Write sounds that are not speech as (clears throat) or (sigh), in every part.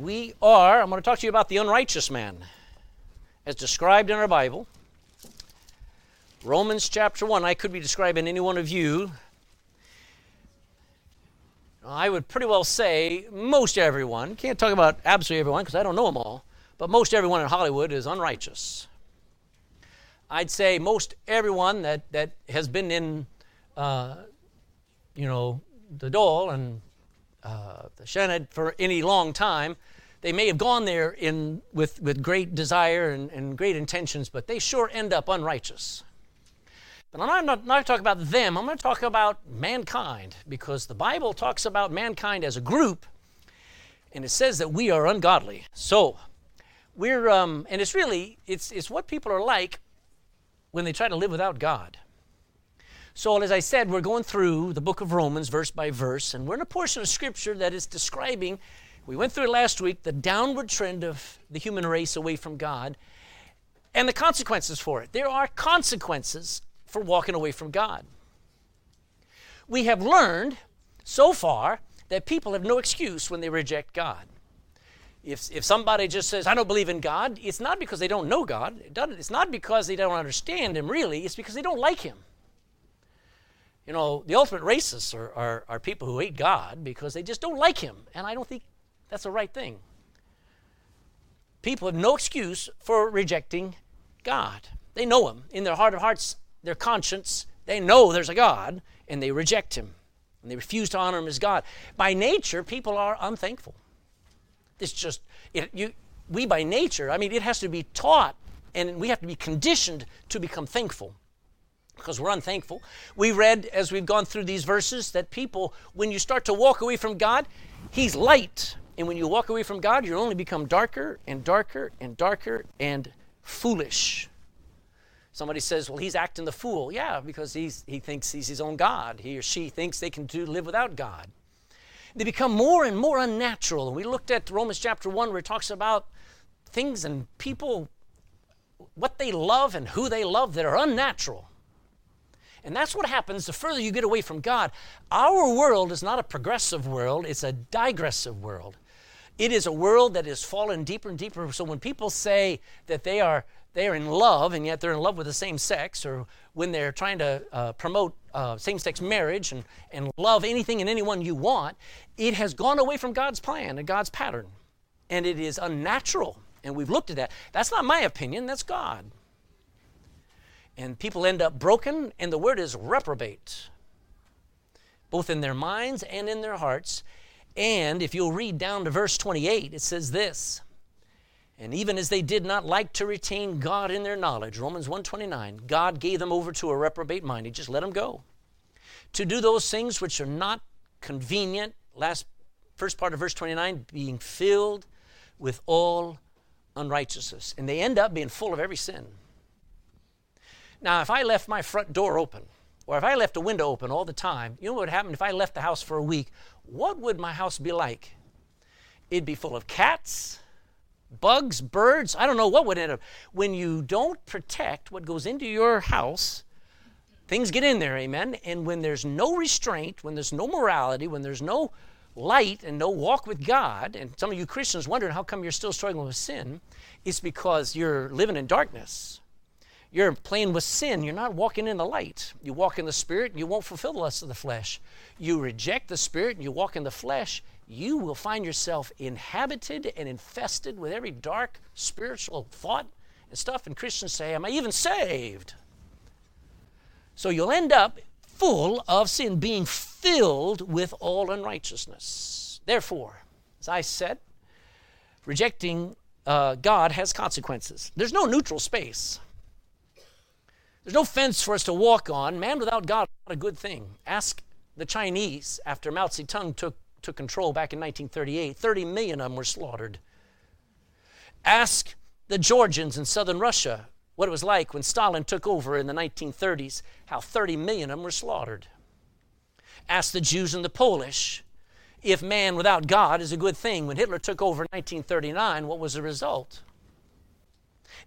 we are, I'm going to talk to you about the unrighteous man as described in our Bible. Romans chapter 1. I could be describing any one of you. I would pretty well say most everyone, can't talk about absolutely everyone because I don't know them all, but most everyone in Hollywood is unrighteous. I'd say most everyone that, that has been in, uh, you know, the Dáil and uh, the Seanad for any long time, they may have gone there in, with, with great desire and, and great intentions, but they sure end up unrighteous. But I'm not, not talking about them, I'm going to talk about mankind because the Bible talks about mankind as a group and it says that we are ungodly. So, we're, um, and it's really, it's, it's what people are like when they try to live without God. So, as I said, we're going through the book of Romans verse by verse, and we're in a portion of Scripture that is describing, we went through it last week, the downward trend of the human race away from God and the consequences for it. There are consequences for walking away from God. We have learned so far that people have no excuse when they reject God. If, if somebody just says, I don't believe in God, it's not because they don't know God. It it's not because they don't understand Him, really. It's because they don't like Him. You know, the ultimate racists are, are, are people who hate God because they just don't like Him. And I don't think that's the right thing. People have no excuse for rejecting God. They know Him. In their heart of hearts, their conscience, they know there's a God, and they reject Him. And they refuse to honor Him as God. By nature, people are unthankful. It's just, it, you, we by nature, I mean, it has to be taught and we have to be conditioned to become thankful because we're unthankful. We read as we've gone through these verses that people, when you start to walk away from God, He's light. And when you walk away from God, you only become darker and darker and darker and foolish. Somebody says, well, he's acting the fool. Yeah, because he's, he thinks he's his own God. He or she thinks they can do, live without God they become more and more unnatural. And we looked at Romans chapter 1 where it talks about things and people, what they love and who they love that are unnatural. And that's what happens the further you get away from God. Our world is not a progressive world, it's a digressive world. It is a world that is fallen deeper and deeper. So when people say that they are they are in love and yet they're in love with the same sex, or when they're trying to uh, promote uh, same sex marriage and, and love anything and anyone you want, it has gone away from God's plan and God's pattern. And it is unnatural. And we've looked at that. That's not my opinion, that's God. And people end up broken, and the word is reprobate, both in their minds and in their hearts. And if you'll read down to verse 28, it says this and even as they did not like to retain God in their knowledge, Romans 1:29, God gave them over to a reprobate mind. He just let them go. To do those things which are not convenient, last first part of verse 29, being filled with all unrighteousness. And they end up being full of every sin. Now, if I left my front door open, or if I left a window open all the time, you know what would happen if I left the house for a week? What would my house be like? It'd be full of cats, bugs, birds, I don't know what would end up. When you don't protect what goes into your house, things get in there, amen? And when there's no restraint, when there's no morality, when there's no light and no walk with God, and some of you Christians wondering how come you're still struggling with sin, it's because you're living in darkness. You're playing with sin. You're not walking in the light. You walk in the Spirit, and you won't fulfill the lust of the flesh. You reject the Spirit, and you walk in the flesh, you will find yourself inhabited and infested with every dark spiritual thought and stuff. And Christians say, Am I even saved? So you'll end up full of sin, being filled with all unrighteousness. Therefore, as I said, rejecting uh, God has consequences. There's no neutral space. There's no fence for us to walk on. Man without God is not a good thing. Ask the Chinese after Mao Zedong took took control back in 1938. 30 million of them were slaughtered. Ask the Georgians in southern Russia what it was like when Stalin took over in the 1930s, how 30 million of them were slaughtered. Ask the Jews and the Polish if man without God is a good thing. When Hitler took over in 1939, what was the result?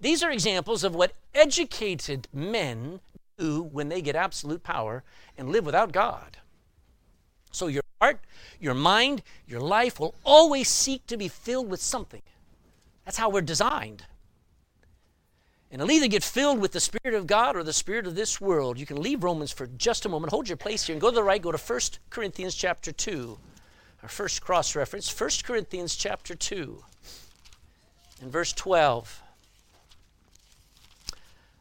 These are examples of what educated men do when they get absolute power and live without God. So your heart, your mind, your life will always seek to be filled with something. That's how we're designed. And it'll either get filled with the Spirit of God or the Spirit of this world. You can leave Romans for just a moment. Hold your place here and go to the right. Go to 1 Corinthians chapter 2. Our first cross reference, 1 Corinthians chapter 2 and verse 12.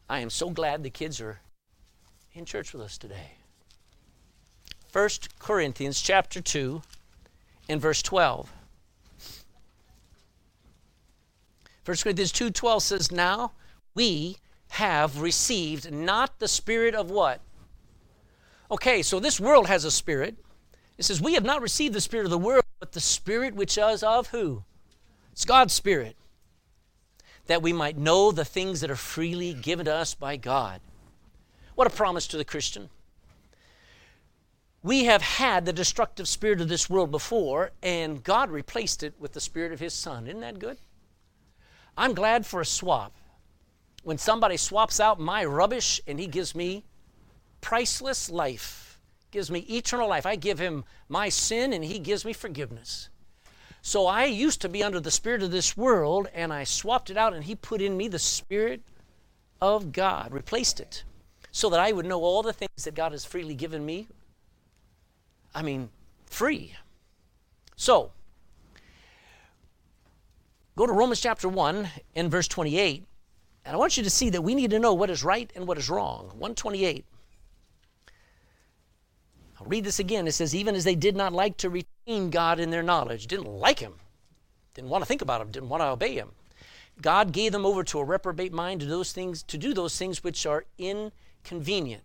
I am so glad the kids are in church with us today. 1 Corinthians chapter 2 and verse 12. 1 Corinthians 2:12 says, "Now we have received not the spirit of what?" Okay, so this world has a spirit. It says, "We have not received the spirit of the world, but the spirit which is of who?" It's God's spirit. That we might know the things that are freely given to us by God. What a promise to the Christian. We have had the destructive spirit of this world before, and God replaced it with the spirit of His Son. Isn't that good? I'm glad for a swap. When somebody swaps out my rubbish and he gives me priceless life, gives me eternal life. I give him my sin and he gives me forgiveness. So I used to be under the spirit of this world and I swapped it out and he put in me the spirit of God, replaced it, so that I would know all the things that God has freely given me. I mean, free. So, Go to Romans chapter 1 and verse 28. And I want you to see that we need to know what is right and what is wrong. 128. Read this again. It says, Even as they did not like to retain God in their knowledge, didn't like Him, didn't want to think about Him, didn't want to obey Him. God gave them over to a reprobate mind to those things to do those things which are inconvenient.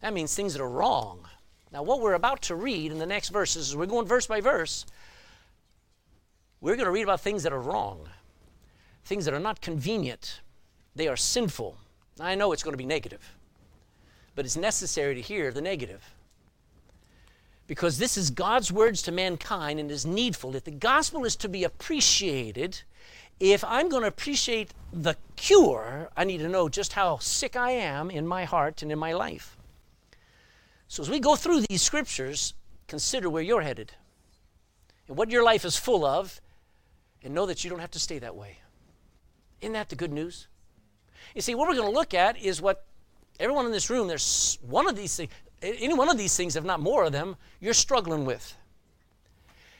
That means things that are wrong. Now, what we're about to read in the next verses, we're going verse by verse, we're going to read about things that are wrong, things that are not convenient. They are sinful. I know it's going to be negative, but it's necessary to hear the negative. Because this is God's words to mankind and is needful. If the gospel is to be appreciated, if I'm going to appreciate the cure, I need to know just how sick I am in my heart and in my life. So as we go through these scriptures, consider where you're headed and what your life is full of and know that you don't have to stay that way. Isn't that the good news? You see, what we're going to look at is what everyone in this room, there's one of these things, any one of these things, if not more of them, you're struggling with.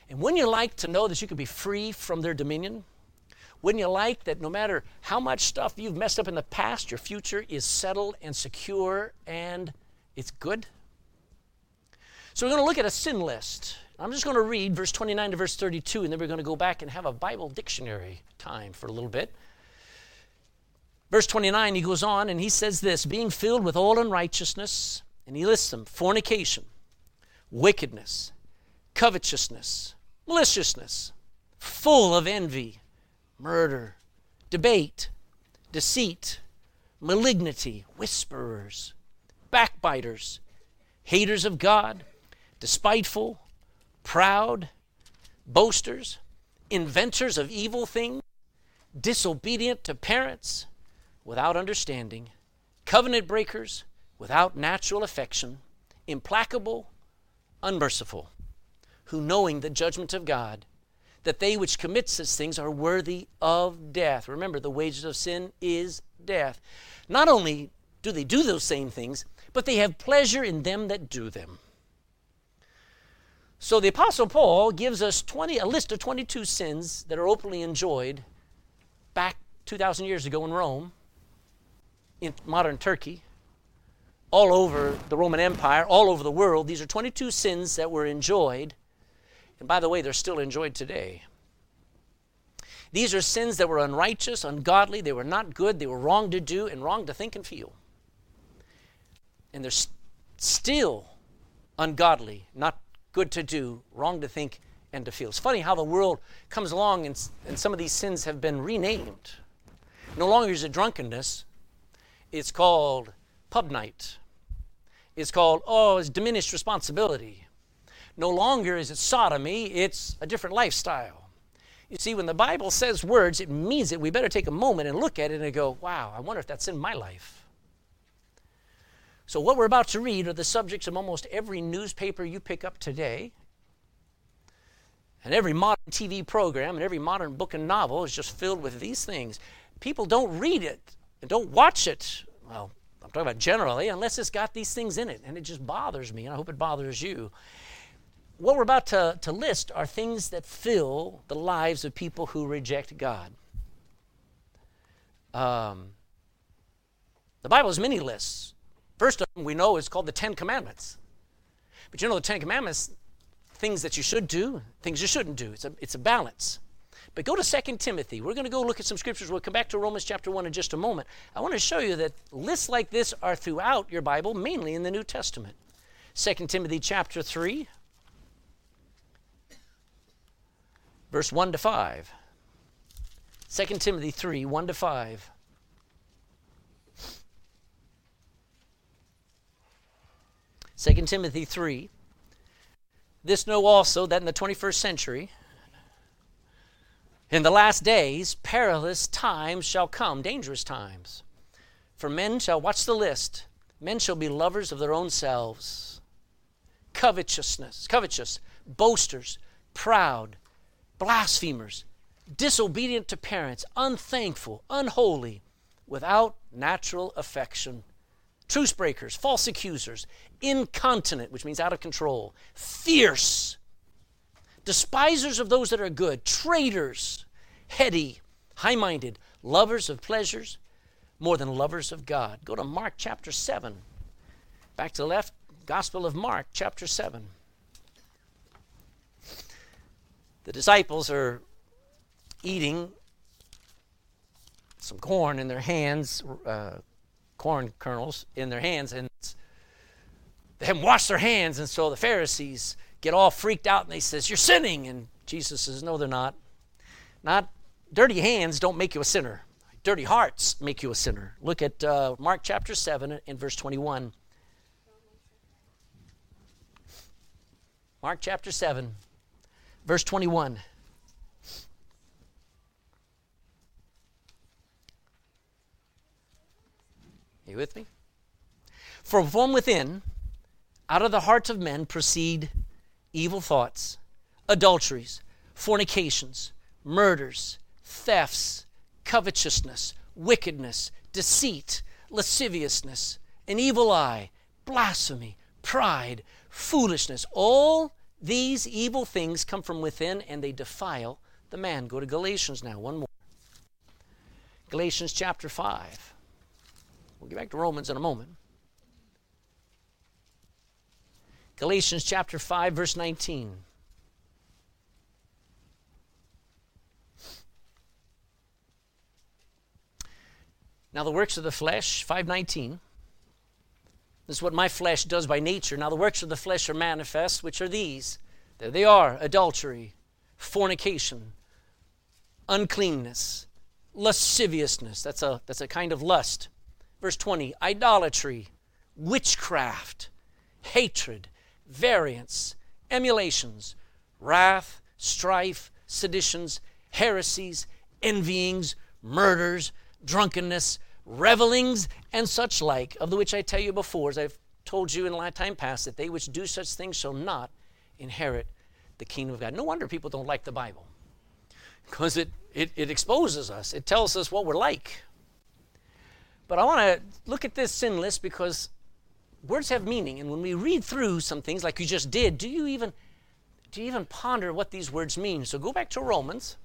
And wouldn't you like to know that you can be free from their dominion? Wouldn't you like that no matter how much stuff you've messed up in the past, your future is settled and secure and it's good? So we're going to look at a sin list. I'm just going to read verse 29 to verse 32, and then we're going to go back and have a Bible dictionary time for a little bit. Verse 29, he goes on and he says this being filled with all unrighteousness, and he lists them. Fornication, wickedness, covetousness, maliciousness, full of envy, murder, debate, deceit, malignity, whisperers, backbiters, haters of God, despiteful proud, boasters, inventors of evil things, disobedient to parents, without understanding, covenant breakers, without natural affection, implacable, unmerciful, who knowing the judgment of God, that they which commit such things are worthy of death. Remember, the wages of sin is death. Not only do they do those same things, but they have pleasure in them that do them. So the Apostle Paul gives us 20, a list of 22 sins that are openly enjoyed back 2,000 years ago in Rome, in modern Turkey, all over the Roman Empire, all over the world. These are 22 sins that were enjoyed. And by the way, they're still enjoyed today. These are sins that were unrighteous, ungodly, they were not good, they were wrong to do, and wrong to think and feel. And they're st- still ungodly, not good to do, wrong to think, and to feel. It's funny how the world comes along and, and some of these sins have been renamed. No longer is it drunkenness, it's called pub night. It's called, oh, it's diminished responsibility. No longer is it sodomy, it's a different lifestyle. You see, when the Bible says words, it means it. We better take a moment and look at it and go, wow, I wonder if that's in my life. So, what we're about to read are the subjects of almost every newspaper you pick up today, And every modern TV program and every modern book and novel is just filled with these things. People don't read it and don't watch it. Well, talking about generally, unless it's got these things in it. And it just bothers me, and I hope it bothers you. What we're about to, to list are things that fill the lives of people who reject God. Um, the Bible has many lists. First of them we know is called the Ten Commandments. But you know, the Ten Commandments, things that you should do, things you shouldn't do. It's a, it's a balance. But go to 2 Timothy. We're going to go look at some scriptures. We'll come back to Romans chapter 1 in just a moment. I want to show you that lists like this are throughout your Bible, mainly in the New Testament. 2 Timothy chapter 3, verse 1 to 5. 2 Timothy 3, 1 to 5. Second Timothy 3. This know also that in the 21st century, in the last days, perilous times shall come, dangerous times. For men shall, watch the list, men shall be lovers of their own selves, covetousness, covetous, boasters, proud, blasphemers, disobedient to parents, unthankful, unholy, without natural affection, truce breakers, false accusers, incontinent, which means out of control, fierce, despisers of those that are good, traitors, heady, high minded, lovers of pleasures more than lovers of God. Go to Mark chapter 7. Back to the left, Gospel of Mark chapter 7. The disciples are eating some corn in their hands, uh, corn kernels in their hands, and they haven't washed their hands. And so the Pharisees get all freaked out and they says, You're sinning. And Jesus says, No, they're not. Not dirty hands don't make you a sinner. Dirty hearts make you a sinner. Look at uh, Mark chapter 7 and verse 21. Mark chapter 7, verse 21. Are you with me? For from within, out of the hearts of men proceed evil thoughts, adulteries, fornications, murders, thefts, covetousness, wickedness, deceit, lasciviousness, an evil eye, blasphemy, pride, foolishness. All these evil things come from within and they defile the man. Go to Galatians now, one more. Galatians chapter 5. We'll get back to Romans in a moment. Galatians chapter 5, verse 19. Now the works of the flesh, 519. This is what my flesh does by nature. Now the works of the flesh are manifest, which are these. There they are adultery, fornication, uncleanness, lasciviousness. That's a, that's a kind of lust. Verse 20 idolatry, witchcraft, hatred, variance, emulations, wrath, strife, seditions, heresies, envyings, murders, drunkenness, revelings, and such like, of the which I tell you before, as I've told you in a time past, that they which do such things shall not inherit the kingdom of God. No wonder people don't like the Bible, because it, it, it exposes us, it tells us what we're like. But I want to look at this sin list because words have meaning and when we read through some things like you just did do you even do you even ponder what these words mean? So go back to romans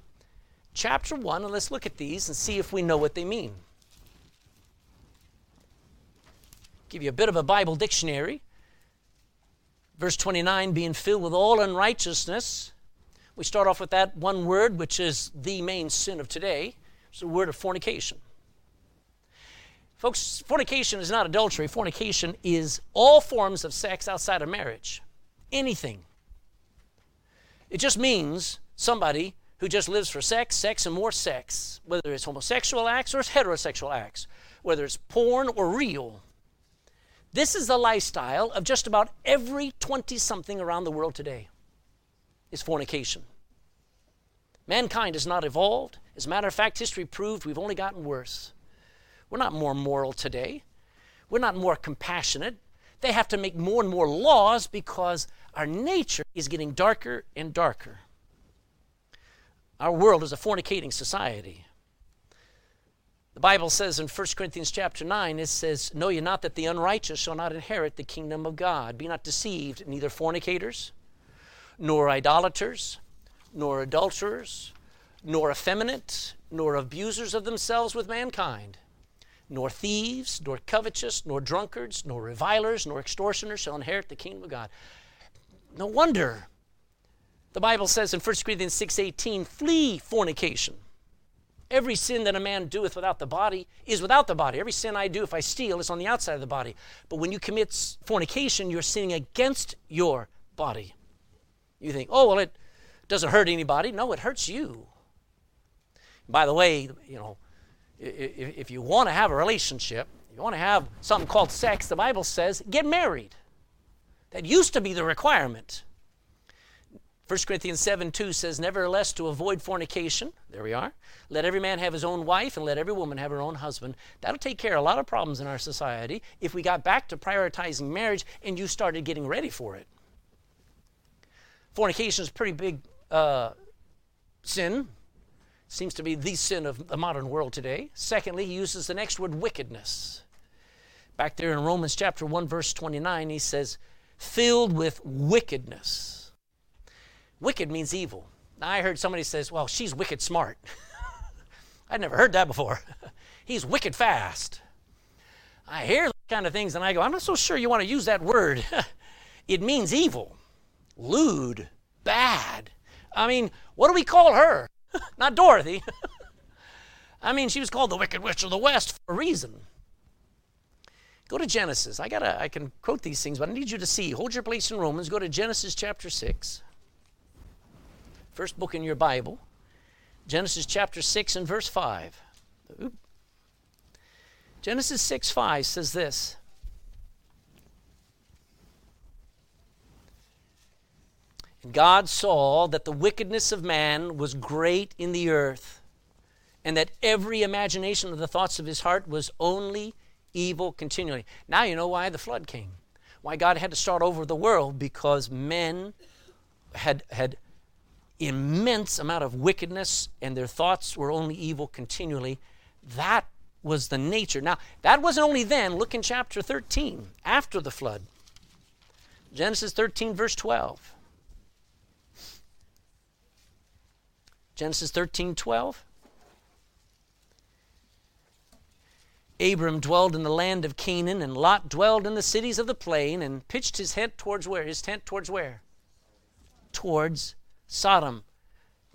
chapter 1 and let's look at these and see if we know what they mean. Give you a bit of a bible dictionary. Verse 29 being filled with all unrighteousness. We start off with that one word which is the main sin of today. It's the word of fornication Folks, fornication is not adultery. Fornication is all forms of sex outside of marriage. Anything. It just means somebody who just lives for sex, sex, and more sex, whether it's homosexual acts or it's heterosexual acts, whether it's porn or real. This is the lifestyle of just about every 20 something around the world today is fornication. Mankind has not evolved. As a matter of fact, history proved we've only gotten worse. We're not more moral today. We're not more compassionate. They have to make more and more laws because our nature is getting darker and darker. Our world is a fornicating society. The Bible says in 1 Corinthians chapter 9, it says, Know ye not that the unrighteous shall not inherit the kingdom of God? Be not deceived, neither fornicators, nor idolaters, nor adulterers, nor effeminate, nor abusers of themselves with mankind, nor thieves, nor covetous, nor drunkards, nor revilers, nor extortioners shall inherit the kingdom of God. No wonder the Bible says in 1 Corinthians 6:18, flee fornication. Every sin that a man doeth without the body is without the body. Every sin I do, if I steal, is on the outside of the body. But when you commit fornication, you're sinning against your body. You think, oh, well, it doesn't hurt anybody. No, it hurts you. By the way, you know, if, you want to have a relationship, you want to have something called sex, the Bible says, get married. That used to be the requirement. 1 Corinthians 7 2 says, Nevertheless, to avoid fornication, there we are, let every man have his own wife and let every woman have her own husband. That'll take care of a lot of problems in our society if we got back to prioritizing marriage and you started getting ready for it. Fornication is a pretty big uh, sin. Seems to be the sin of the modern world today. Secondly, he uses the next word, wickedness. Back there in Romans chapter 1, verse 29, he says, filled with wickedness Wicked means evil. Now, I heard somebody says, well, she's wicked smart. (laughs) I'd never heard that before. (laughs) He's wicked fast. I hear those kind of things and I go, I'm not so sure you want to use that word. (laughs) it means evil, lewd, bad. I mean, what do we call her? (laughs) not Dorothy. (laughs) I mean, she was called the Wicked Witch of the West for a reason. Go to Genesis. I gotta I can quote these things, but I need you to see. Hold your place in Romans. Go to Genesis chapter 6 first book in your Bible, Genesis chapter 6 and verse 5. Oop. Genesis 6 5 says this. And God saw that the wickedness of man was great in the earth, and that every imagination of the thoughts of his heart was only evil continually. Now you know why the flood came. Why God had to start over the world because men had had immense amount of wickedness and their thoughts were only evil continually. That was the nature. Now, that wasn't only then. Look in chapter 13, after the flood. Genesis 13, verse 12. Genesis 13, 12. Abram dwelled in the land of Canaan, and Lot dwelled in the cities of the plain, and pitched his tent towards where? His tent towards where? Towards Sodom.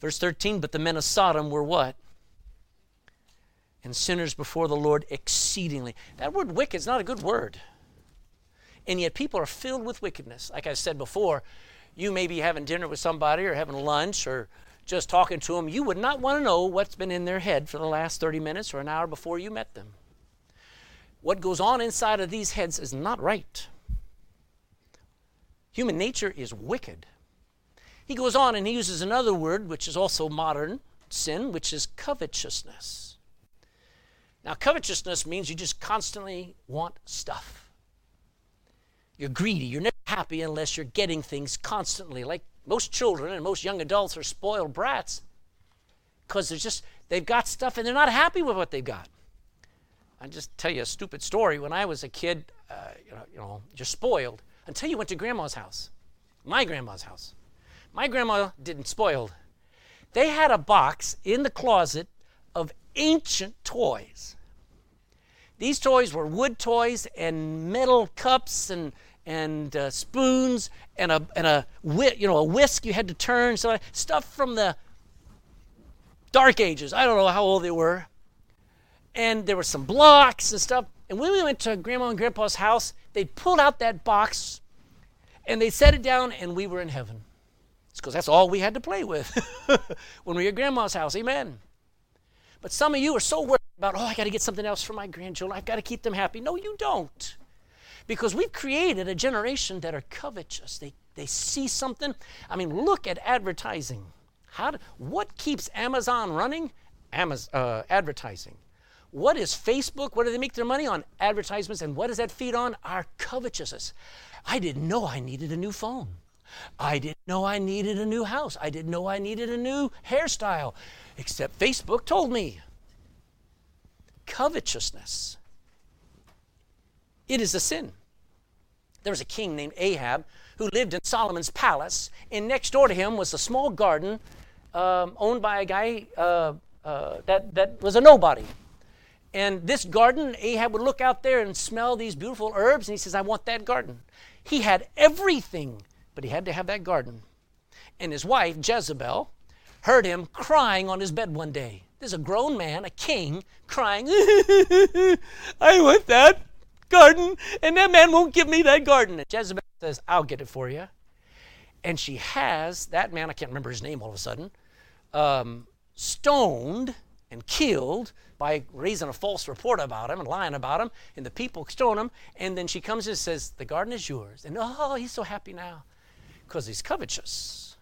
Verse 13, but the men of Sodom were what? And sinners before the Lord exceedingly. That word wicked is not a good word. And yet people are filled with wickedness. Like I said before, you may be having dinner with somebody or having lunch or just talking to them. You would not want to know what's been in their head for the last 30 minutes or an hour before you met them. What goes on inside of these heads is not right. Human nature is wicked. He goes on and he uses another word, which is also modern sin, which is covetousness. Now, covetousness means you just constantly want stuff. You're greedy. You're never happy unless you're getting things constantly. Like most children and most young adults are spoiled brats because they're just, they've got stuff and they're not happy with what they've got. I just tell you a stupid story. When I was a kid, uh, you, know, you know, you're spoiled until you went to grandma's house, my grandma's house. My grandma didn't spoil. They had a box in the closet of ancient toys. These toys were wood toys and metal cups and and uh, spoons and a and a you know a whisk you had to turn so stuff from the dark ages. I don't know how old they were. And there were some blocks and stuff. And when we went to grandma and grandpa's house, they pulled out that box and they set it down and we were in heaven. It's because that's all we had to play with (laughs) when we were at grandma's house. Amen. But some of you are so worried about, oh, I got to get something else for my grandchildren. I've got to keep them happy. No, you don't. Because we've created a generation that are covetous. They, they see something. I mean, look at advertising. How do, what keeps Amazon running? Amazon, uh, advertising. What is Facebook? What do they make their money on? Advertisements. And what does that feed on? Our covetousness. I didn't know I needed a new phone. I didn't know I needed a new house. I didn't know I needed a new hairstyle, except Facebook told me. Covetousness. It is a sin. There was a king named Ahab who lived in Solomon's palace, and next door to him was a small garden um, owned by a guy uh, uh, that, that was a nobody. And this garden, Ahab would look out there and smell these beautiful herbs, and he says, I want that garden. He had everything, but he had to have that garden. And his wife, Jezebel, heard him crying on his bed one day. There's a grown man, a king, crying, (laughs) I want that garden, and that man won't give me that garden. And Jezebel says, I'll get it for you. And she has that man, I can't remember his name all of a sudden, um, stoned and killed by raising a false report about him and lying about him, and the people stone him. And then she comes and says, The garden is yours. And oh, he's so happy now because he's covetous.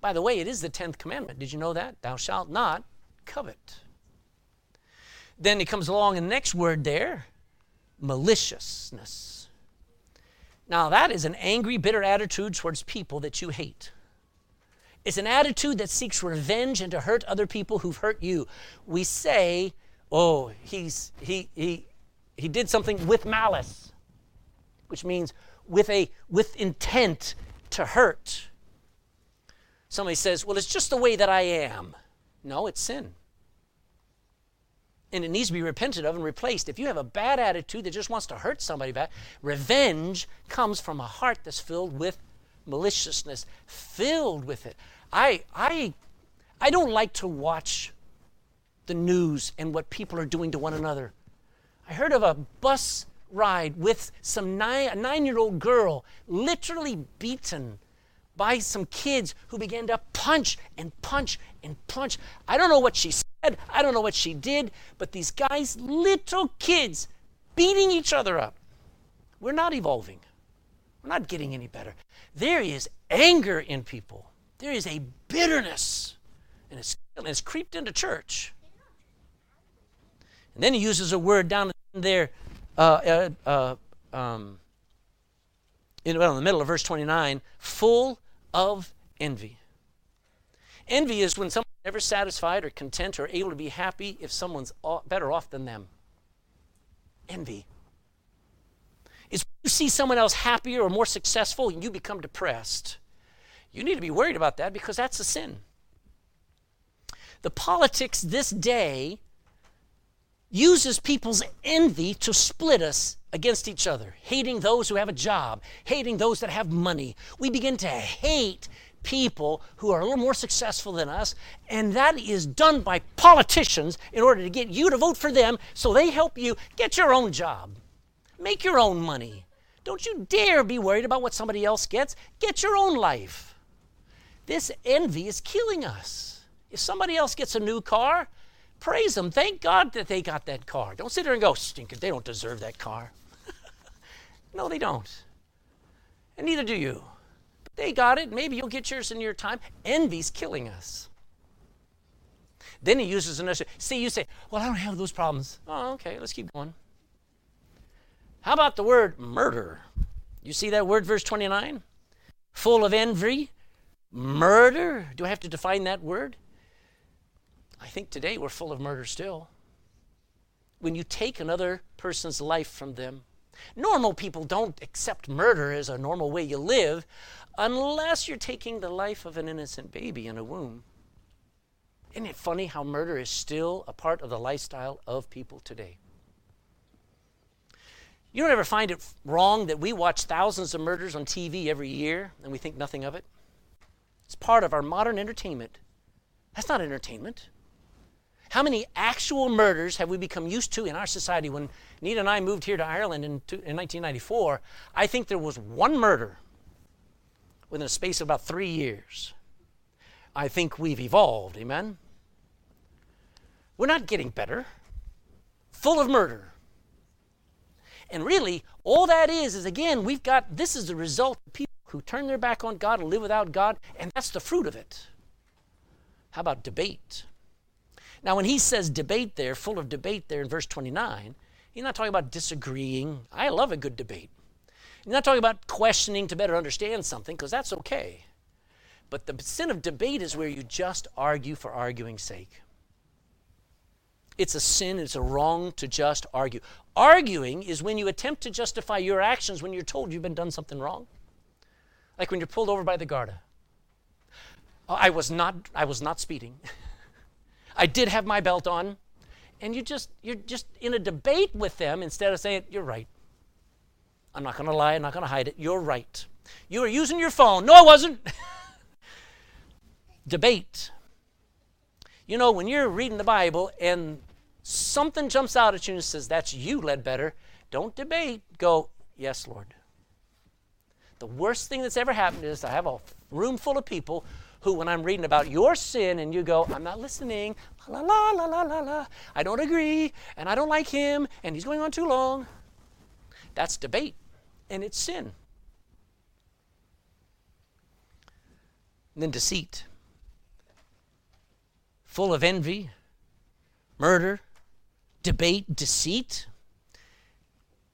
By the way, it is the 10th commandment. Did you know that? Thou shalt not covet. Then he comes along in the next word there maliciousness. Now, that is an angry, bitter attitude towards people that you hate. It's an attitude that seeks revenge and to hurt other people who've hurt you. We say, oh, he's, he, he, he did something with malice, which means with, a, with intent to hurt. Somebody says, well, it's just the way that I am. No, it's sin and it needs to be repented of and replaced. If you have a bad attitude that just wants to hurt somebody back, revenge comes from a heart that's filled with maliciousness, filled with it. I I I don't like to watch the news and what people are doing to one another. I heard of a bus ride with some nine, a nine-year-old girl literally beaten by some kids who began to punch and punch and punch. I don't know what she said, I don't know what she did, but these guys, little kids, beating each other up. We're not evolving. We're not getting any better. There is anger in people. There is a bitterness, and it's, and it's creeped into church. And then he uses a word down there, uh, uh, uh, um, in, well, in the middle of verse 29, full of envy. Envy is when someone's never satisfied or content or able to be happy if someone's better off than them. Envy. Is when you see someone else happier or more successful and you become depressed. You need to be worried about that because that's a sin. The politics this day uses people's envy to split us against each other, hating those who have a job, hating those that have money. We begin to hate people who are a little more successful than us, and that is done by politicians in order to get you to vote for them so they help you get your own job, make your own money. Don't you dare be worried about what somebody else gets. Get your own life. This envy is killing us. If somebody else gets a new car, praise them. Thank God that they got that car. Don't sit there and go, stinker, they don't deserve that car. (laughs) No, they don't. And neither do you. But they got it. Maybe you'll get yours in your time. Envy's killing us. Then he uses another. See, you say, well, I don't have those problems. Oh, okay, let's keep going. How about the word murder? You see that word, verse 29? Full of envy, murder. Do I have to define that word? I think today we're full of murder still. When you take another person's life from them, Normal people don't accept murder as a normal way you live unless you're taking the life of an innocent baby in a womb. Isn't it funny how murder is still a part of the lifestyle of people today? You don't ever find it wrong that we watch thousands of murders on TV every year and we think nothing of it? It's part of our modern entertainment. That's not entertainment. How many actual murders have we become used to in our society? When Nita and I moved here to Ireland in, in 1994, I think there was one murder within a space of about three years. I think we've evolved, amen? We're not getting better. Full of murder. And really, all that is, is again, we've got this is the result of people who turn their back on God and live without God, and that's the fruit of it. How about debate? Now, when he says debate there, full of debate there in verse 29, he's not talking about disagreeing. I love a good debate. I'm not talking about questioning to better understand something, because that's okay. But the sin of debate is where you just argue for arguing's sake. It's a sin, it's a wrong to just argue. Arguing is when you attempt to justify your actions when you're told you've been done something wrong. Like when you're pulled over by the Garda. I was not I was not speeding. (laughs) I did have my belt on. And you just you're just in a debate with them instead of saying, You're right. I'm not gonna lie, I'm not gonna hide it. You're right. You were using your phone. No, I wasn't. (laughs) debate. You know, when you're reading the Bible and something jumps out at you and says, That's you, Ledbetter, don't debate. Go, Yes, Lord. The worst thing that's ever happened is I have a room full of people who, when I'm reading about your sin and you go, I'm not listening, la la la la la la, I don't agree, and I don't like him, and he's going on too long. That's debate, and it's sin. And then deceit, full of envy, murder, debate, deceit.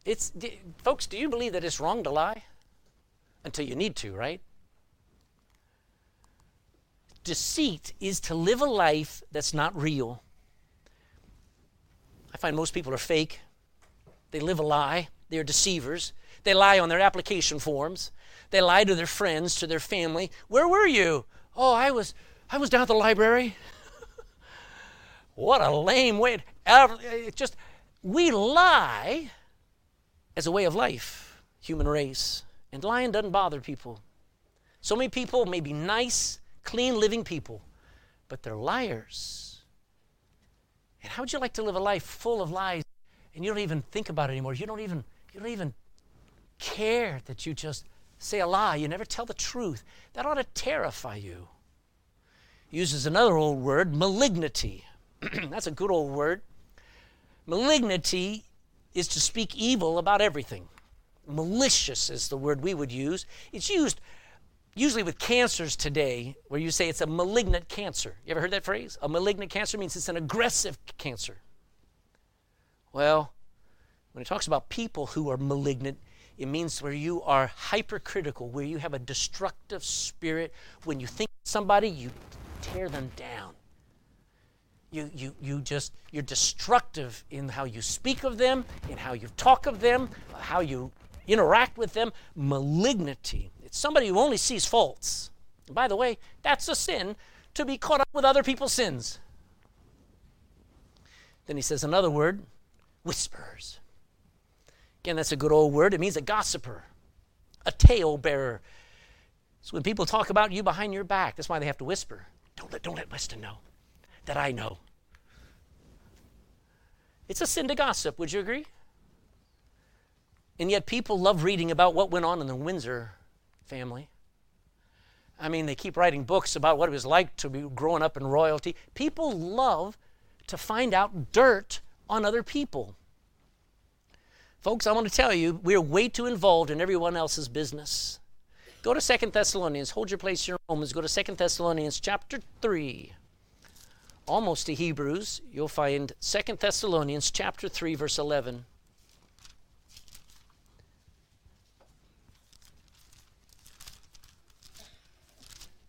It's, folks, do you believe that it's wrong to lie? Until you need to, right? Deceit is to live a life that's not real. I find most people are fake. They live a lie. They're deceivers. They lie on their application forms. They lie to their friends, to their family. Where were you? Oh, I was I was down at the library. (laughs) what a lame way. It just we lie as a way of life, human race. And lying doesn't bother people. So many people may be nice, clean living people, but they're liars. And how would you like to live a life full of lies and you don't even think about it anymore? You don't even you don't even care that you just say a lie. You never tell the truth. That ought to terrify you. He uses another old word, malignity. (clears throat) That's a good old word. Malignity is to speak evil about everything. Malicious is the word we would use. It's used usually with cancers today, where you say it's a malignant cancer. You ever heard that phrase? A malignant cancer means it's an aggressive cancer. Well, when it talks about people who are malignant, it means where you are hypercritical, where you have a destructive spirit. When you think somebody, you tear them down. You, you, you just, you're destructive in how you speak of them, in how you talk of them, how you interact with them. Malignity it's somebody who only sees faults. And by the way, that's a sin to be caught up with other people's sins. Then he says another word whispers. Again, that's a good old word. It means a gossiper, a tale bearer. So when people talk about you behind your back, that's why they have to whisper. Don't let, don't let Weston know that I know. It's a sin to gossip, would you agree? And yet people love reading about what went on in the Windsor family. I mean, they keep writing books about what it was like to be growing up in royalty. People love to find out dirt on other people. Folks, I want to tell you, we're way too involved in everyone else's business. Go to Second Thessalonians. Hold your place in Romans. Go to Second Thessalonians chapter 3. Almost to Hebrews. You'll find Second Thessalonians chapter 3, verse 11.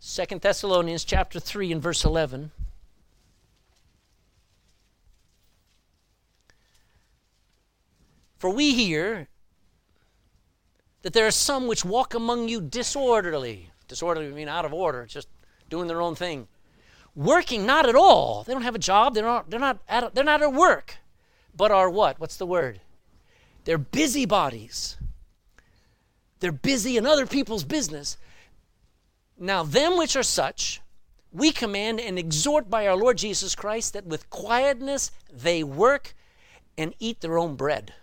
Second Thessalonians chapter 3 and verse 11. For we hear that there are some which walk among you disorderly. Disorderly mean out of order, just doing their own thing. Working not at all. They don't have a job. They're not, they're not, at, they're not at work. But are what? What's the word? They're busybodies. They're busy in other people's business. Now, them which are such, we command and exhort by our Lord Jesus Christ that with quietness they work and eat their own bread.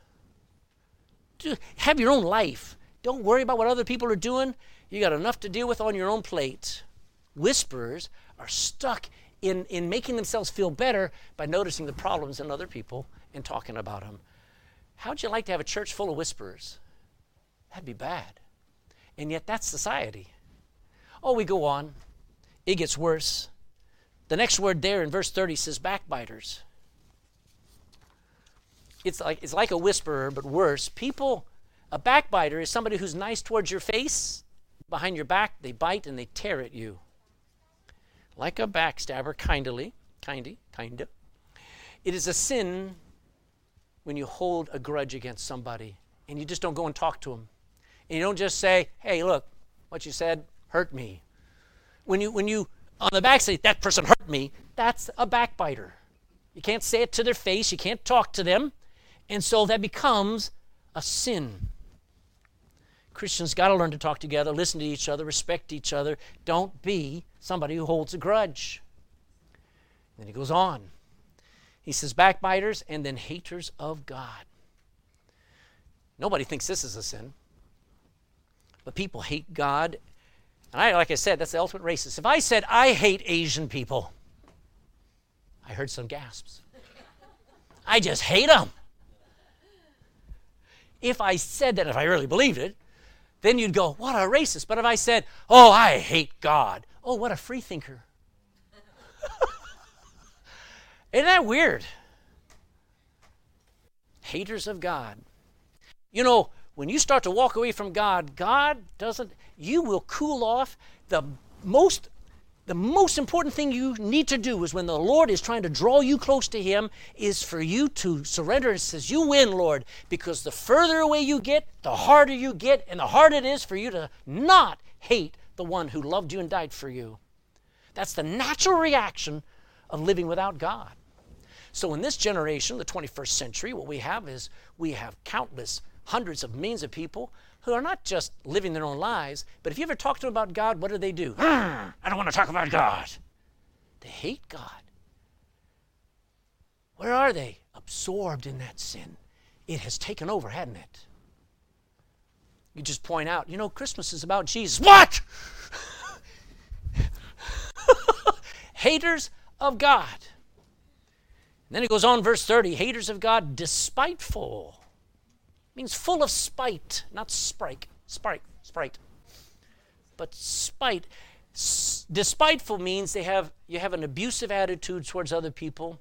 Have your own life. Don't worry about what other people are doing. You got enough to deal with on your own plate. Whisperers are stuck in, in making themselves feel better by noticing the problems in other people and talking about them. How'd you like to have a church full of whisperers? That'd be bad. And yet, that's society. Oh, we go on. It gets worse. The next word there in verse 30 says backbiters. It's like, it's like a whisperer, but worse. People A backbiter is somebody who's nice towards your face, behind your back, they bite and they tear at you. Like a backstabber, kindly, kindy, kinda. It is a sin when you hold a grudge against somebody and you just don't go and talk to them. And you don't just say, hey, look, what you said hurt me. When you, when you on the back say, that person hurt me, that's a backbiter. You can't say it to their face, you can't talk to them. And so that becomes a sin. Christians got to learn to talk together, listen to each other, respect each other. Don't be somebody who holds a grudge. Then he goes on. He says, backbiters and then haters of God. Nobody thinks this is a sin. But people hate God. And I, like I said, that's the ultimate racist. If I said, I hate Asian people, I heard some gasps. I just hate them. If I said that, if I really believed it, then you'd go, What a racist. But if I said, Oh, I hate God, oh, what a free thinker. (laughs) Isn't that weird? Haters of God. You know, when you start to walk away from God, God doesn't, you will cool off. The most the most important thing you need to do is when the Lord is trying to draw you close to Him, is for you to surrender and says, You win, Lord, because the further away you get, the harder you get, and the harder it is for you to not hate the one who loved you and died for you. That's the natural reaction of living without God. So in this generation, the 21st century, what we have is we have countless hundreds of millions of people who are not just living their own lives, but if you ever talk to them about God, what do they do? Hmm, I don't want to talk about God. They hate God. Where are they? Absorbed in that sin. It has taken over, hadn't it? You just point out, you know, Christmas is about Jesus. What? (laughs) haters of God. And then it goes on, verse 30 haters of God, despiteful means full of spite, not sprite, sprite, sprite, but spite. S- despiteful means they have you have an abusive attitude towards other people.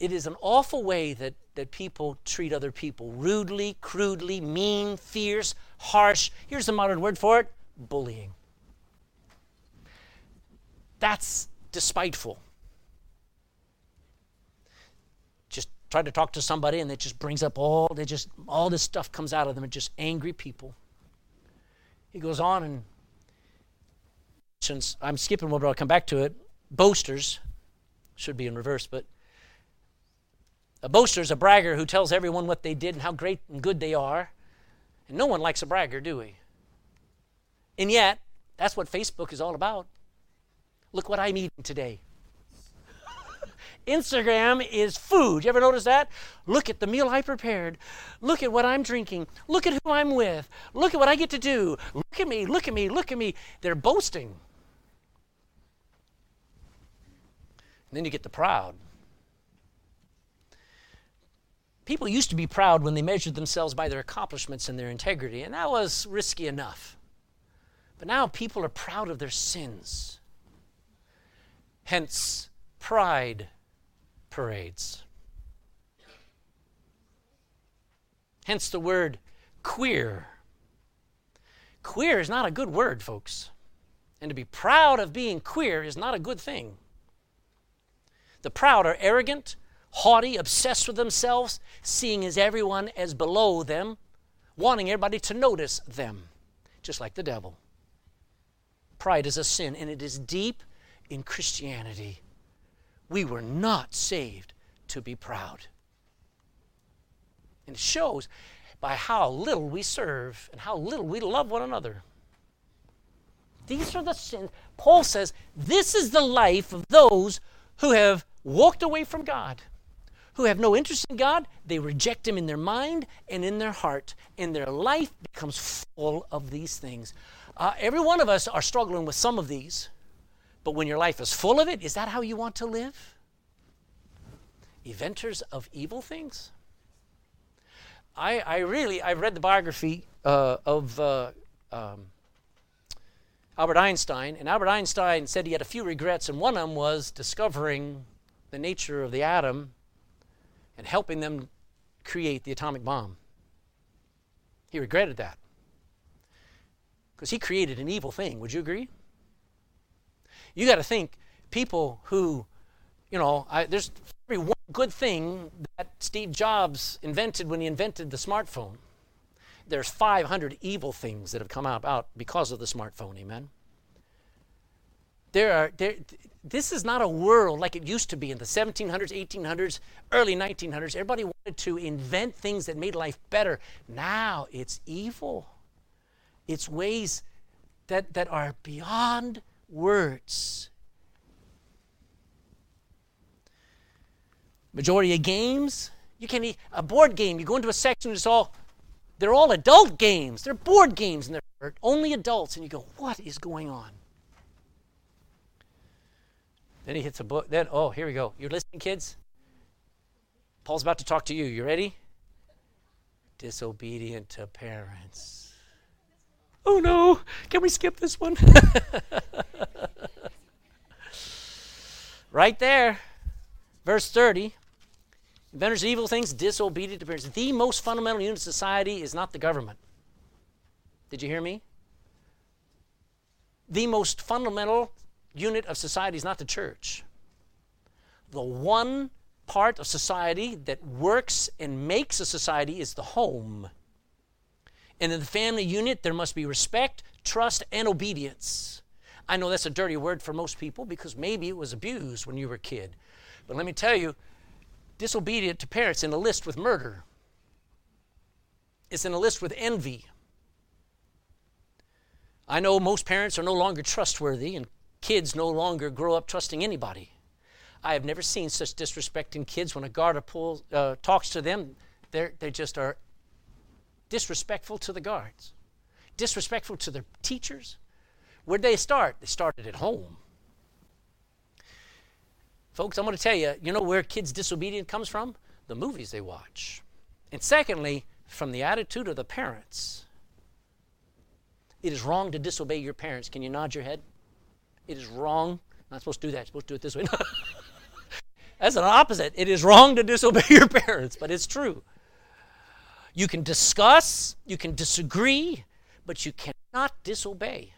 It is an awful way that, that people treat other people rudely, crudely, mean, fierce, harsh. Here's the modern word for it bullying. That's despiteful. Try to talk to somebody and it just brings up all they just all this stuff comes out of them. And just angry people. He goes on and since i'm skipping one but i'll come back to it. Boasters should be in reverse but a boaster is a bragger who tells everyone what they did and how great and good they are. And no one likes a bragger do we? And yet that's what facebook is all about. Look what i'm eating today Instagram is food. You ever notice that? Look at the meal I prepared. Look at what I'm drinking. Look at who I'm with. Look at what I get to do. Look at me, look at me, look at me. They're boasting. And then you get the proud. People used to be proud when they measured themselves by their accomplishments and their integrity, and that was risky enough. But now people are proud of their sins. Hence, pride parades. Hence the word queer. Queer is not a good word, folks. And to be proud of being queer is not a good thing. The proud are arrogant, haughty, obsessed with themselves, seeing as everyone as below them, wanting everybody to notice them, just like the devil. Pride is a sin, and it is deep in Christianity. We were not saved to be proud. And it shows by how little we serve and how little we love one another. These are the sins. Paul says this is the life of those who have walked away from God, who have no interest in God. They reject Him in their mind and in their heart, and their life becomes full of these things. Uh, every one of us are struggling with some of these. But when your life is full of it, is that how you want to live? Inventors of evil things? I, I really, I've read the biography uh, of uh, um, Albert Einstein, and Albert Einstein said he had a few regrets, and one of them was discovering the nature of the atom and helping them create the atomic bomb. He regretted that. Because he created an evil thing. Would you agree? You got to think people who, you know, I, there's every one good thing that Steve Jobs invented when he invented the smartphone. There's 500 evil things that have come out, because of the smartphone. Amen. There are there, this is not a world like it used to be in the 1700s, 1800s, early 1900s. Everybody wanted to invent things that made life better. Now it's evil. It's ways that, that are beyond words. Majority of games, you can't eat a board game. You go into a section, it's all they're all adult games. They're board games, and they're only adults. And you go, what is going on? Then he hits a book. Then, oh, here we go. You're listening, kids? Paul's about to talk to you. You ready? Disobedient to parents. Oh no, can we skip this one? (laughs) right there, verse 30. Inventors of evil things, disobedient to parents. The most fundamental unit of society is not the government. Did you hear me? The most fundamental unit of society is not the church. The one part of society that works and makes a society is the home. And in the family unit, there must be respect, trust, and obedience. I know that's a dirty word for most people because maybe it was abused when you were a kid. But let me tell you, disobedient to parents in a list with murder. It's in a list with envy. I know most parents are no longer trustworthy and kids no longer grow up trusting anybody. I have never seen such disrespect in kids when a guard pulls, uh, talks to them. they just are disrespectful to the guards, disrespectful to their teachers. Where'd they start? They started at home. Folks, I'm going to tell you, you know where kids' disobedience comes from? The movies they watch. And secondly, from the attitude of the parents. It is wrong to disobey your parents. Can you nod your head? It is wrong. I'm Not supposed to do that. You're supposed to do it this way. (laughs) That's an opposite. It is wrong to disobey (laughs) your parents, but it's true. You can discuss, you can disagree, but you cannot disobey.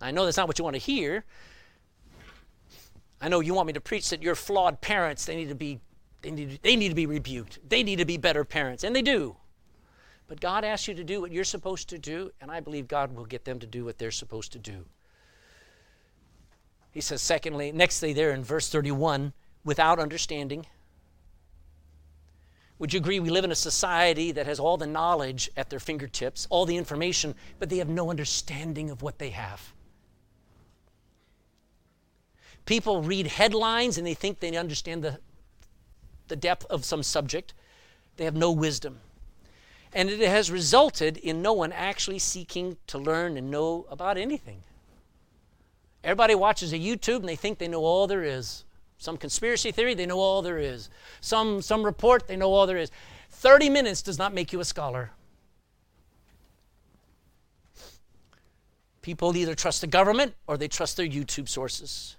I know that's not what you want to hear. I know you want me to preach that your flawed parents, they need to be they need, they need to be rebuked. They need to be better parents, and they do. But God asks you to do what you're supposed to do, and I believe God will get them to do what they're supposed to do. He says, secondly, nextly, there in verse 31, without understanding. Would you agree we live in a society that has all the knowledge at their fingertips, all the information, but they have no understanding of what they have? People read headlines and they think they understand the, the depth of some subject. They have no wisdom. And it has resulted in no one actually seeking to learn and know about anything. Everybody watches a YouTube and they think they know all there is. Some conspiracy theory, they know all there is. Some, some report, they know all there is. 30 minutes does not make you a scholar. People either trust the government or they trust their YouTube sources.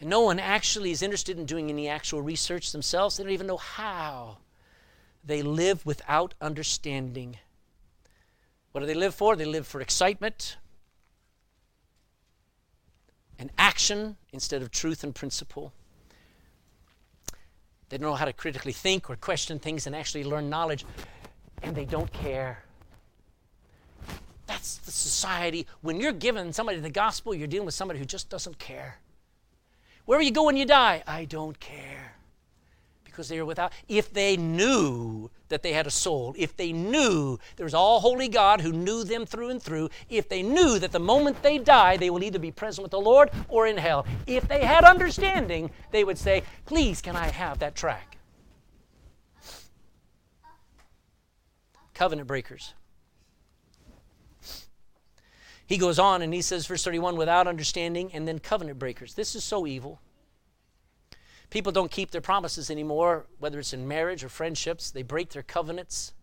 And no one actually is interested in doing any actual research themselves. They don't even know how. They live without understanding. What do they live for? They live for excitement and action instead of truth and principle. They don't know how to critically think or question things and actually learn knowledge, and they don't care. That's the society. When you're giving somebody the gospel, you're dealing with somebody who just doesn't care. Where you go when you die? I don't care because they are without. If they knew that they had a soul, if they knew there was all holy God who knew them through and through, if they knew that the moment they die, they will either be present with the Lord or in hell, if they had understanding, they would say, Please, can I have that track? Covenant breakers. He goes on and he says, verse 31, without understanding, and then covenant breakers. This is so evil. People don't keep their promises anymore, whether it's in marriage or friendships. They break their covenants.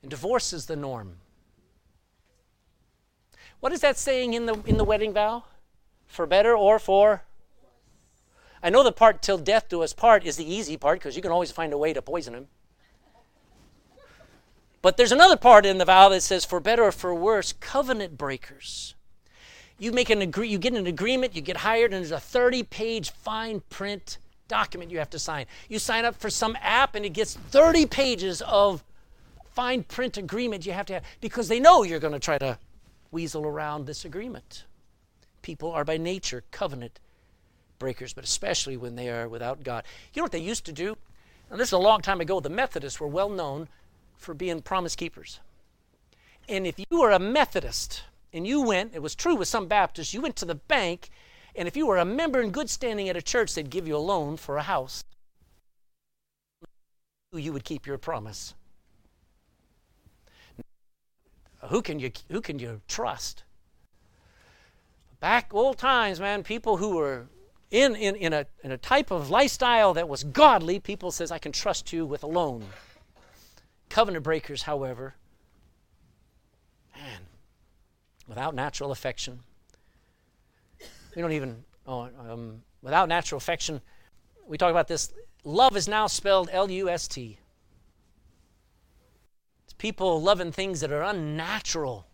And divorce is the norm. What is that saying in the, in the wedding vow? For better or for? I know the part till death do us part is the easy part because you can always find a way to poison him. But there's another part in the vow that says, for better or for worse, covenant breakers. You make an agree, you get an agreement, you get hired, and there's a 30-page fine print document you have to sign. You sign up for some app, and it gets 30 pages of fine print agreement you have to have because they know you're going to try to weasel around this agreement. People are by nature covenant breakers, but especially when they are without God. You know what they used to do? And this is a long time ago. The Methodists were well known for being promise keepers. And if you were a Methodist and you went, it was true with some Baptists, you went to the bank, and if you were a member in good standing at a church, they'd give you a loan for a house. You would keep your promise. Who can you, who can you trust? Back old times, man, people who were in, in, in, a, in a type of lifestyle that was godly, people says, I can trust you with a loan. Covenant breakers, however, man, without natural affection, we don't even, oh, um, without natural affection, we talk about this. Love is now spelled L U S T. It's people loving things that are unnatural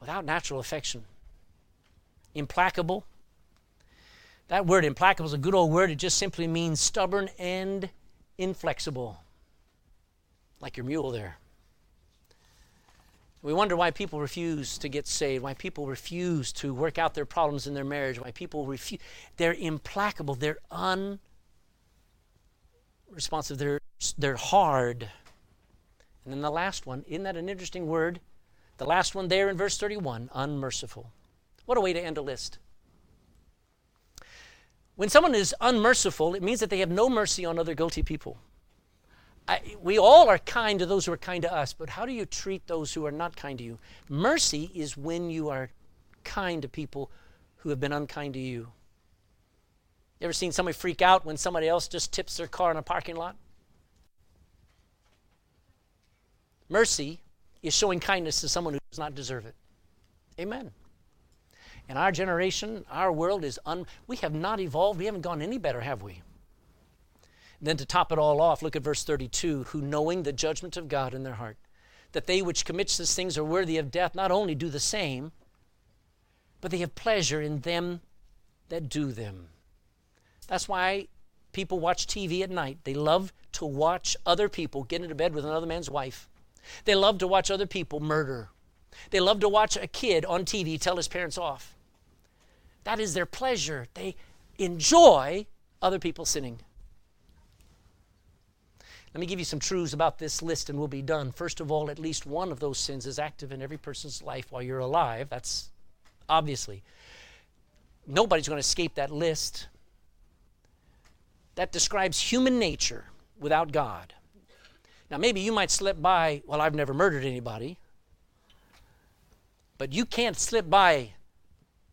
without natural affection. Implacable. That word implacable is a good old word. It just simply means stubborn and inflexible, like your mule there. We wonder why people refuse to get saved, why people refuse to work out their problems in their marriage, why people refuse. They're implacable, they're unresponsive, they're, they're hard. And then the last one, isn't that an interesting word? The last one there in verse 31 unmerciful. What a way to end a list. When someone is unmerciful, it means that they have no mercy on other guilty people. I, we all are kind to those who are kind to us, but how do you treat those who are not kind to you? Mercy is when you are kind to people who have been unkind to you. You ever seen somebody freak out when somebody else just tips their car in a parking lot? Mercy is showing kindness to someone who does not deserve it. Amen. In our generation, our world is un. We have not evolved. We haven't gone any better, have we? Then to top it all off, look at verse 32 who knowing the judgment of God in their heart, that they which commit such things are worthy of death, not only do the same, but they have pleasure in them that do them. That's why people watch TV at night. They love to watch other people get into bed with another man's wife. They love to watch other people murder. They love to watch a kid on TV tell his parents off. That is their pleasure. They enjoy other people sinning. Let me give you some truths about this list and we'll be done. First of all, at least one of those sins is active in every person's life while you're alive. That's obviously. Nobody's going to escape that list. That describes human nature without God. Now, maybe you might slip by, well, I've never murdered anybody. But you can't slip by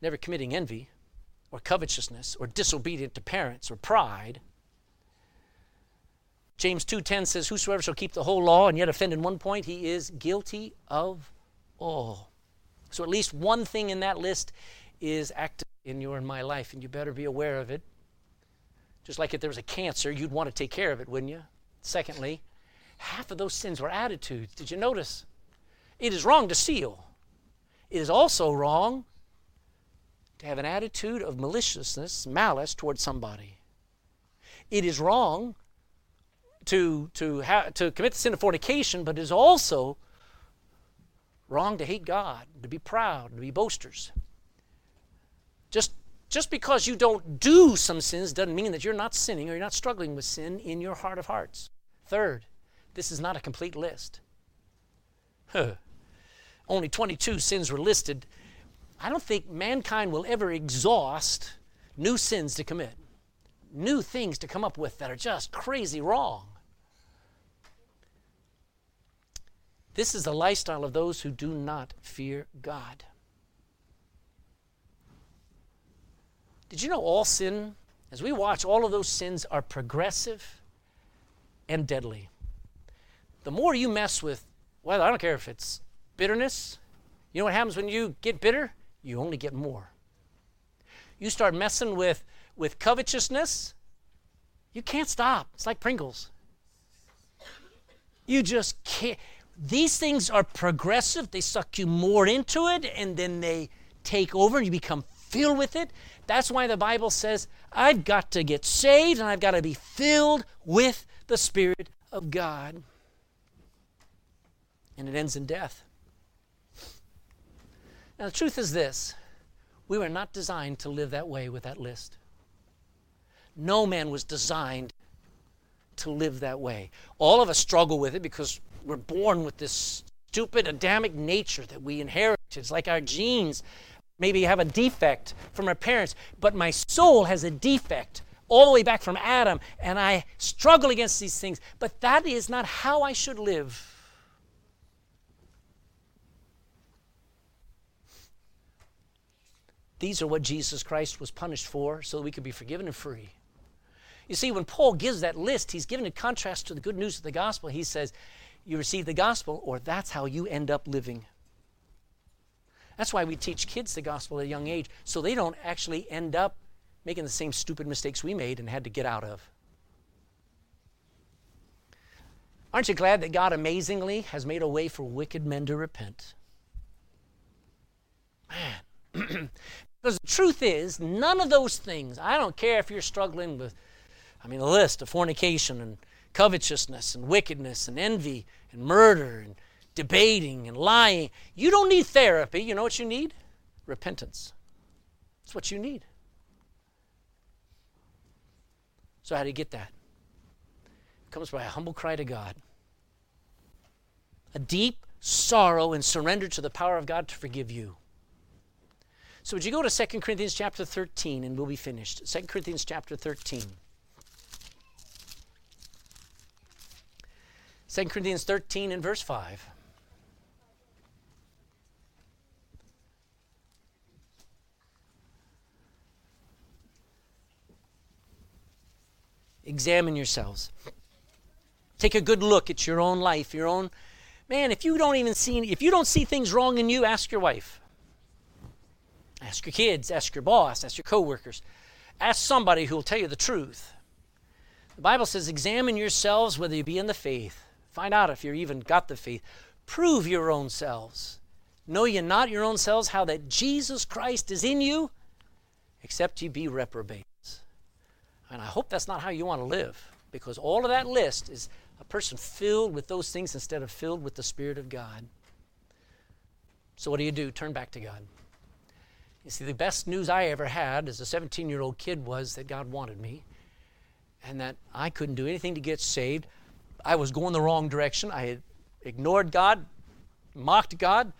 never committing envy or covetousness or disobedient to parents or pride. James 2:10 says whosoever shall keep the whole law and yet offend in one point he is guilty of all. So at least one thing in that list is active in your and my life and you better be aware of it. Just like if there was a cancer, you'd want to take care of it, wouldn't you? Secondly, half of those sins were attitudes. Did you notice? It is wrong to steal. It is also wrong to have an attitude of maliciousness, malice towards somebody. It is wrong to, to, ha- to commit the sin of fornication, but it is also wrong to hate God, to be proud, to be boasters. Just, just because you don't do some sins doesn't mean that you're not sinning or you're not struggling with sin in your heart of hearts. Third, this is not a complete list. Huh. Only 22 sins were listed I don't think mankind will ever exhaust new sins to commit, new things to come up with that are just crazy wrong. This is the lifestyle of those who do not fear God. Did you know all sin, as we watch, all of those sins are progressive and deadly? The more you mess with, well, I don't care if it's bitterness. You know what happens when you get bitter? you only get more. you start messing with, with covetousness, you can't stop. It's like Pringles. You just can't. These things are progressive, they suck you more into it, and then they take over and you become filled with it. That's why the Bible says, I've got to get saved and I've got to be filled with the Spirit of God. And it ends in death. Now, the truth is this we were not designed to live that way with that list. No man was designed to live that way. All of us struggle with it because we're born with this stupid Adamic nature that we inherit. It's like our genes maybe have a defect from our parents, but my soul has a defect all the way back from Adam, and I struggle against these things. But that is not how I should live. These are what Jesus Christ was punished for so that we could be forgiven and free. You see, when Paul gives that list, he's given in contrast to the good news of the gospel. He says, You receive the gospel, or that's how you end up living. That's why we teach kids the gospel at a young age, so they don't actually end up making the same stupid mistakes we made and had to get out of. Aren't you glad that God amazingly has made a way for wicked men to repent? Man. (clears throat) Because the truth is, none of those things, I don't care if you're struggling with, I mean, a list of fornication and covetousness and wickedness and envy and murder and debating and lying. You don't need therapy. You know what you need? Repentance. That's what you need. So, how do you get that? It comes by a humble cry to God, a deep sorrow and surrender to the power of God to forgive you. So would you go to 2 Corinthians chapter 13 and we'll be finished. 2 Corinthians chapter 13. 2 Corinthians 13 and verse 5. Examine yourselves. Take a good look at your own life, your own man. If you don't even see, if you don't see things wrong in you, ask your wife. Ask your kids, ask your boss, ask your coworkers. Ask somebody who will tell you the truth. The Bible says, examine yourselves whether you be in the faith. Find out if you've even got the faith. Prove your own selves. Know ye not your own selves how that Jesus Christ is in you, except ye be reprobates. And I hope that's not how you want to live, because all of that list is a person filled with those things instead of filled with the Spirit of God. So, what do you do? Turn back to God. You see, the best news I ever had as a 17 year old kid was that God wanted me and that I couldn't do anything to get saved. I was going the wrong direction. I had ignored God, mocked God,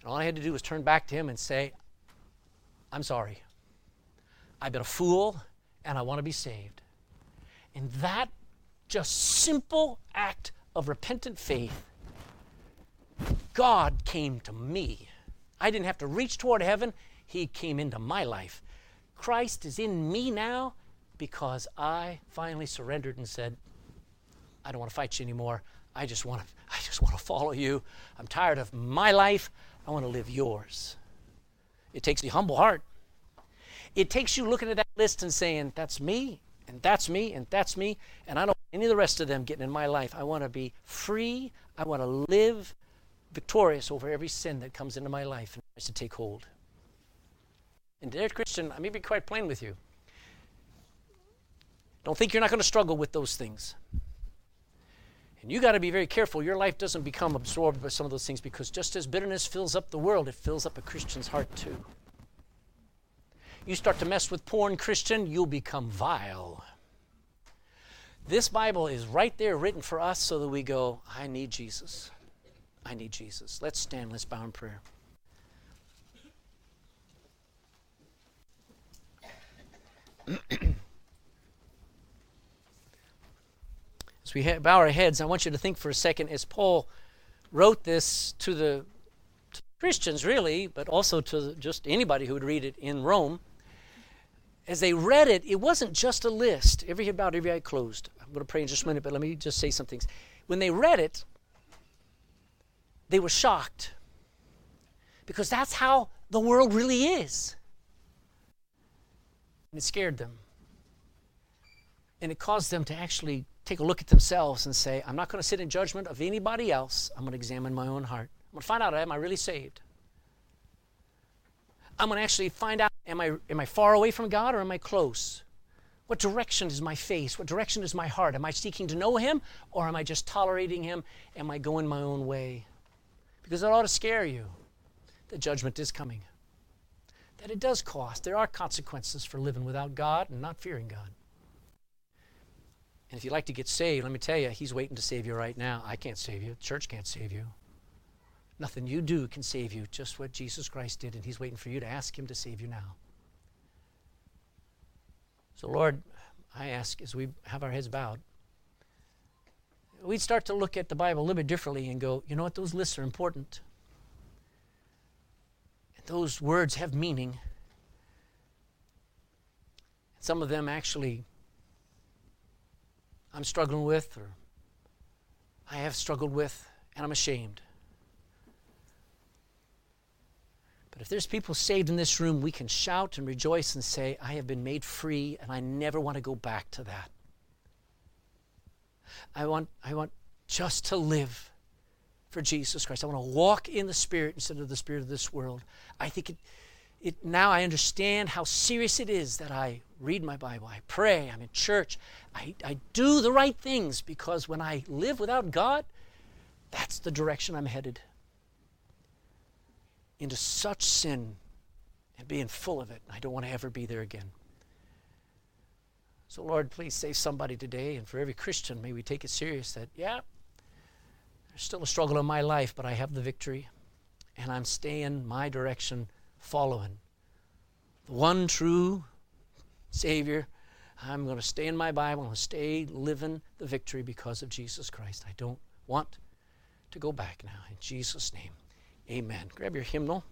and all I had to do was turn back to Him and say, I'm sorry. I've been a fool and I want to be saved. And that just simple act of repentant faith, God came to me. I didn't have to reach toward heaven. He came into my life. Christ is in me now because I finally surrendered and said, I don't want to fight you anymore. I just want to I just want to follow you. I'm tired of my life. I want to live yours. It takes a humble heart. It takes you looking at that list and saying, That's me, and that's me, and that's me, and I don't want any of the rest of them getting in my life. I want to be free. I want to live victorious over every sin that comes into my life and tries to take hold. And dear Christian, I may be quite plain with you. Don't think you're not going to struggle with those things. And you got to be very careful your life doesn't become absorbed by some of those things because just as bitterness fills up the world, it fills up a Christian's heart too. You start to mess with porn, Christian, you'll become vile. This Bible is right there written for us so that we go, I need Jesus. I need Jesus. Let's stand, let's bow in prayer. (clears throat) as we bow our heads, I want you to think for a second as Paul wrote this to the to Christians, really, but also to just anybody who would read it in Rome. As they read it, it wasn't just a list. Every about every eye closed. I'm going to pray in just a minute, but let me just say some things. When they read it, they were shocked because that's how the world really is. And it scared them. And it caused them to actually take a look at themselves and say, I'm not going to sit in judgment of anybody else. I'm going to examine my own heart. I'm going to find out, am I really saved? I'm going to actually find out, am I, am I far away from God or am I close? What direction is my face? What direction is my heart? Am I seeking to know Him or am I just tolerating Him? Am I going my own way? Because it ought to scare you. The judgment is coming. That it does cost. There are consequences for living without God and not fearing God. And if you'd like to get saved, let me tell you, He's waiting to save you right now. I can't save you, church can't save you. Nothing you do can save you, just what Jesus Christ did, and He's waiting for you to ask Him to save you now. So, Lord, I ask as we have our heads bowed, we'd start to look at the Bible a little bit differently and go, you know what, those lists are important. And those words have meaning. Some of them actually I'm struggling with, or I have struggled with, and I'm ashamed. But if there's people saved in this room, we can shout and rejoice and say, I have been made free, and I never want to go back to that. I want, I want just to live for Jesus Christ. I want to walk in the Spirit instead of the Spirit of this world. I think it, it now I understand how serious it is that I read my Bible, I pray, I'm in church, I, I do the right things because when I live without God, that's the direction I'm headed. Into such sin and being full of it. I don't want to ever be there again. So, Lord, please save somebody today, and for every Christian, may we take it serious that, yeah, there's still a struggle in my life, but I have the victory, and I'm staying my direction following the one true Savior. I'm going to stay in my Bible. I'm going to stay living the victory because of Jesus Christ. I don't want to go back now. In Jesus' name, amen. Grab your hymnal.